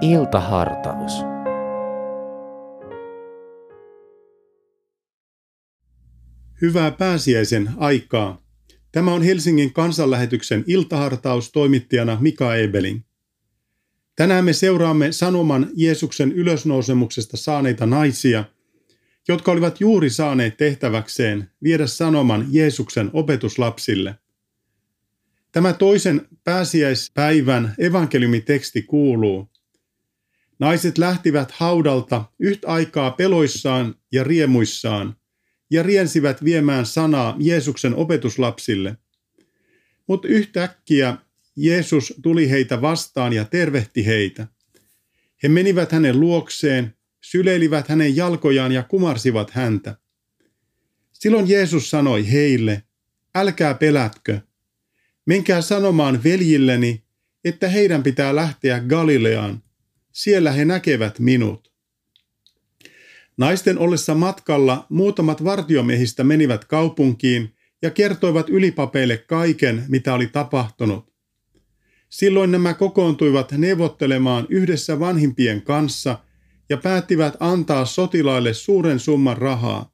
Iltahartaus. Hyvää pääsiäisen aikaa. Tämä on Helsingin kansanlähetyksen iltahartaus toimittajana Mika Ebeling. Tänään me seuraamme sanoman Jeesuksen ylösnousemuksesta saaneita naisia, jotka olivat juuri saaneet tehtäväkseen viedä sanoman Jeesuksen opetuslapsille. Tämä toisen pääsiäispäivän evankeliumiteksti kuuluu. Naiset lähtivät haudalta yhtä aikaa peloissaan ja riemuissaan ja riensivät viemään sanaa Jeesuksen opetuslapsille. Mutta yhtäkkiä Jeesus tuli heitä vastaan ja tervehti heitä. He menivät hänen luokseen, syleilivät hänen jalkojaan ja kumarsivat häntä. Silloin Jeesus sanoi heille, älkää pelätkö, menkää sanomaan veljilleni, että heidän pitää lähteä Galileaan, siellä he näkevät minut. Naisten ollessa matkalla muutamat vartiomiehistä menivät kaupunkiin ja kertoivat ylipapeille kaiken, mitä oli tapahtunut. Silloin nämä kokoontuivat neuvottelemaan yhdessä vanhimpien kanssa ja päättivät antaa sotilaille suuren summan rahaa.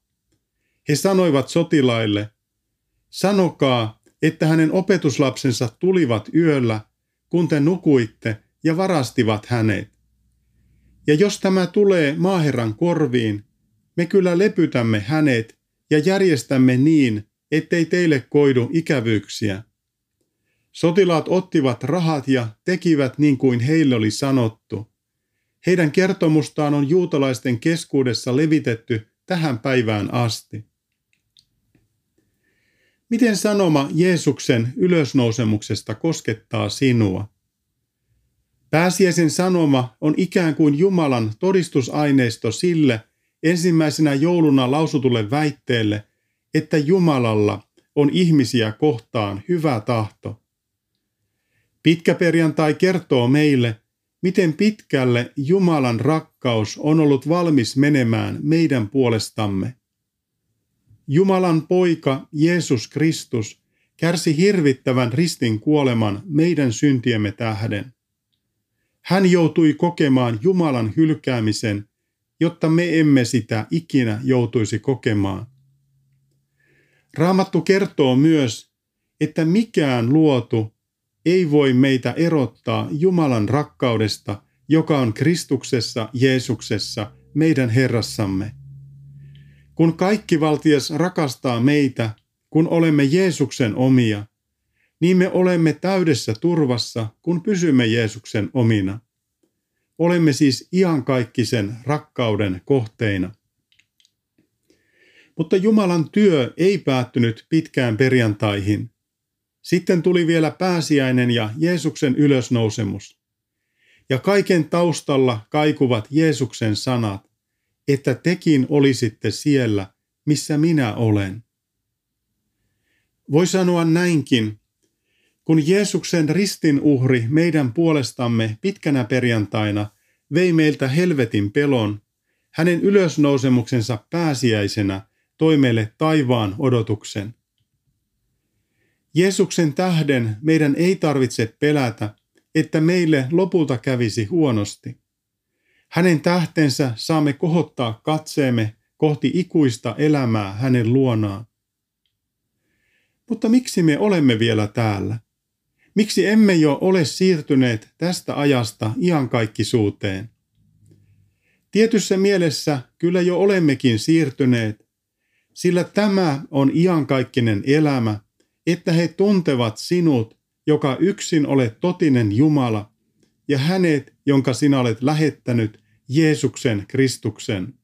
He sanoivat sotilaille, sanokaa, että hänen opetuslapsensa tulivat yöllä, kun te nukuitte, ja varastivat hänet. Ja jos tämä tulee maaherran korviin, me kyllä lepytämme hänet ja järjestämme niin, ettei teille koidu ikävyyksiä. Sotilaat ottivat rahat ja tekivät niin kuin heille oli sanottu. Heidän kertomustaan on juutalaisten keskuudessa levitetty tähän päivään asti. Miten sanoma Jeesuksen ylösnousemuksesta koskettaa sinua? Pääsiäisen sanoma on ikään kuin Jumalan todistusaineisto sille ensimmäisenä jouluna lausutulle väitteelle, että Jumalalla on ihmisiä kohtaan hyvä tahto. Pitkä perjantai kertoo meille, miten pitkälle Jumalan rakkaus on ollut valmis menemään meidän puolestamme. Jumalan poika Jeesus Kristus kärsi hirvittävän ristin kuoleman meidän syntiemme tähden. Hän joutui kokemaan Jumalan hylkäämisen, jotta me emme sitä ikinä joutuisi kokemaan. Raamattu kertoo myös, että mikään luotu ei voi meitä erottaa Jumalan rakkaudesta, joka on Kristuksessa Jeesuksessa, meidän Herrassamme. Kun kaikki valtias rakastaa meitä, kun olemme Jeesuksen omia, niin me olemme täydessä turvassa, kun pysymme Jeesuksen omina. Olemme siis iankaikkisen rakkauden kohteina. Mutta Jumalan työ ei päättynyt pitkään perjantaihin. Sitten tuli vielä pääsiäinen ja Jeesuksen ylösnousemus. Ja kaiken taustalla kaikuvat Jeesuksen sanat, että tekin olisitte siellä, missä minä olen. Voi sanoa näinkin, kun Jeesuksen ristin uhri meidän puolestamme pitkänä perjantaina vei meiltä helvetin pelon, hänen ylösnousemuksensa pääsiäisenä toi meille taivaan odotuksen. Jeesuksen tähden meidän ei tarvitse pelätä, että meille lopulta kävisi huonosti. Hänen tähtensä saamme kohottaa katseemme kohti ikuista elämää hänen luonaan. Mutta miksi me olemme vielä täällä? Miksi emme jo ole siirtyneet tästä ajasta iankaikkisuuteen? Tietyssä mielessä kyllä jo olemmekin siirtyneet, sillä tämä on iankaikkinen elämä, että he tuntevat sinut, joka yksin olet totinen Jumala, ja hänet, jonka sinä olet lähettänyt, Jeesuksen Kristuksen.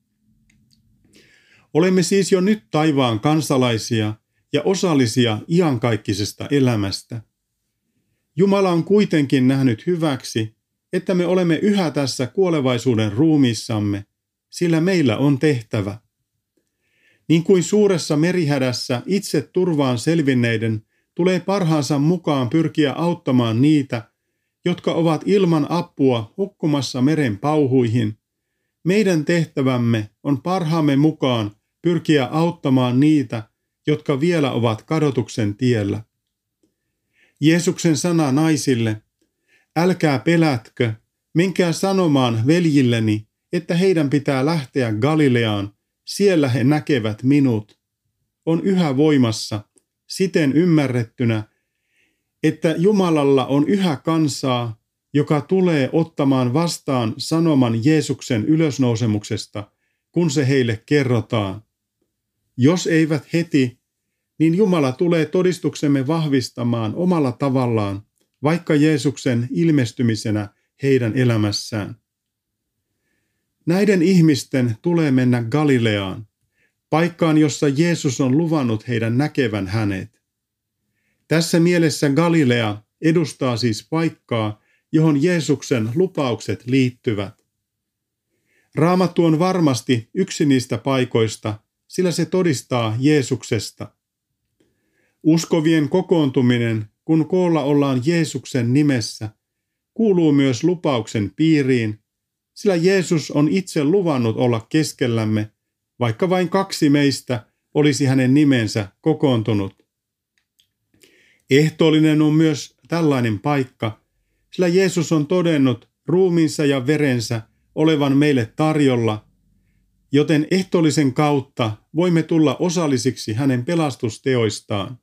Olemme siis jo nyt taivaan kansalaisia ja osallisia iankaikkisesta elämästä. Jumala on kuitenkin nähnyt hyväksi, että me olemme yhä tässä kuolevaisuuden ruumissamme, sillä meillä on tehtävä. Niin kuin suuressa merihädässä itse turvaan selvinneiden tulee parhaansa mukaan pyrkiä auttamaan niitä, jotka ovat ilman apua hukkumassa meren pauhuihin, meidän tehtävämme on parhaamme mukaan pyrkiä auttamaan niitä, jotka vielä ovat kadotuksen tiellä. Jeesuksen sana naisille, älkää pelätkö, Menkää sanomaan veljilleni, että heidän pitää lähteä Galileaan, siellä he näkevät minut. On yhä voimassa, siten ymmärrettynä, että Jumalalla on yhä kansaa, joka tulee ottamaan vastaan sanoman Jeesuksen ylösnousemuksesta, kun se heille kerrotaan. Jos eivät heti, niin Jumala tulee todistuksemme vahvistamaan omalla tavallaan, vaikka Jeesuksen ilmestymisenä heidän elämässään. Näiden ihmisten tulee mennä Galileaan, paikkaan, jossa Jeesus on luvannut heidän näkevän hänet. Tässä mielessä Galilea edustaa siis paikkaa, johon Jeesuksen lupaukset liittyvät. Raamattu on varmasti yksi niistä paikoista, sillä se todistaa Jeesuksesta. Uskovien kokoontuminen, kun koolla ollaan Jeesuksen nimessä, kuuluu myös lupauksen piiriin, sillä Jeesus on itse luvannut olla keskellämme, vaikka vain kaksi meistä olisi hänen nimensä kokoontunut. Ehtoollinen on myös tällainen paikka, sillä Jeesus on todennut ruumiinsa ja verensä olevan meille tarjolla, joten ehtoollisen kautta voimme tulla osallisiksi hänen pelastusteoistaan.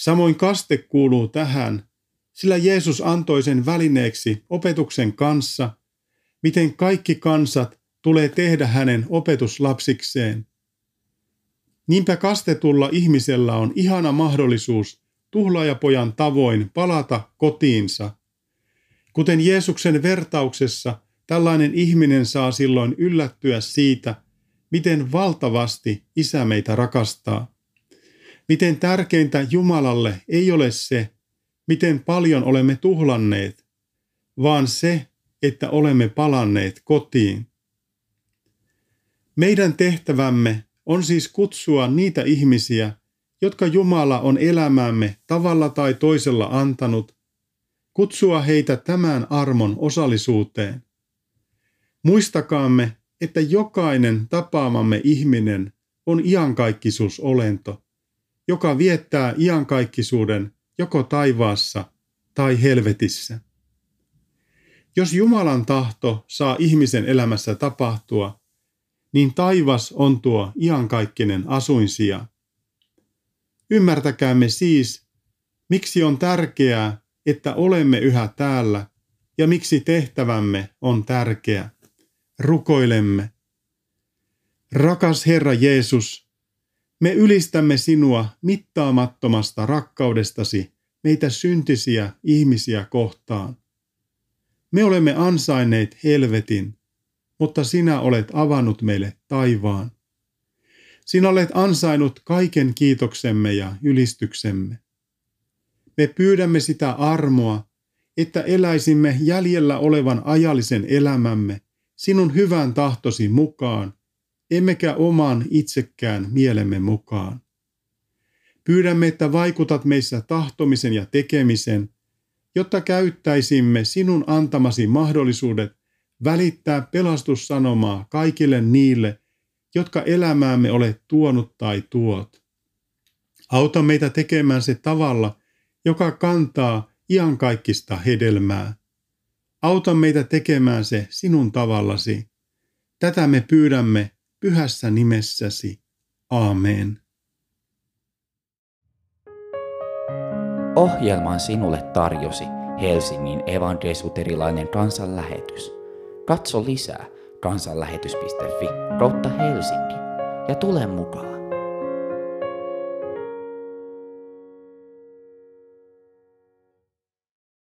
Samoin kaste kuuluu tähän, sillä Jeesus antoi sen välineeksi opetuksen kanssa, miten kaikki kansat tulee tehdä hänen opetuslapsikseen. Niinpä kastetulla ihmisellä on ihana mahdollisuus tuhlaajapojan tavoin palata kotiinsa. Kuten Jeesuksen vertauksessa, tällainen ihminen saa silloin yllättyä siitä, miten valtavasti Isä meitä rakastaa. Miten tärkeintä Jumalalle ei ole se, miten paljon olemme tuhlanneet, vaan se, että olemme palanneet kotiin. Meidän tehtävämme on siis kutsua niitä ihmisiä, jotka Jumala on elämäämme tavalla tai toisella antanut, kutsua heitä tämän armon osallisuuteen. Muistakaamme, että jokainen tapaamamme ihminen on iankaikkisuusolento, joka viettää iankaikkisuuden joko taivaassa tai helvetissä. Jos Jumalan tahto saa ihmisen elämässä tapahtua, niin taivas on tuo iankaikkinen asuinsija. Ymmärtäkäämme siis, miksi on tärkeää, että olemme yhä täällä ja miksi tehtävämme on tärkeä. Rukoilemme. Rakas Herra Jeesus, me ylistämme sinua mittaamattomasta rakkaudestasi meitä syntisiä ihmisiä kohtaan. Me olemme ansainneet helvetin, mutta sinä olet avannut meille taivaan. Sinä olet ansainnut kaiken kiitoksemme ja ylistyksemme. Me pyydämme sitä armoa, että eläisimme jäljellä olevan ajallisen elämämme sinun hyvän tahtosi mukaan, emmekä oman itsekään mielemme mukaan. Pyydämme, että vaikutat meissä tahtomisen ja tekemisen, jotta käyttäisimme sinun antamasi mahdollisuudet välittää pelastussanomaa kaikille niille, jotka elämäämme olet tuonut tai tuot. Auta meitä tekemään se tavalla, joka kantaa iankaikkista hedelmää. Auta meitä tekemään se sinun tavallasi. Tätä me pyydämme pyhässä nimessäsi. Aamen. Ohjelman sinulle tarjosi Helsingin evankelisuterilainen kansanlähetys. Katso lisää kansanlähetys.fi kautta Helsinki ja tule mukaan.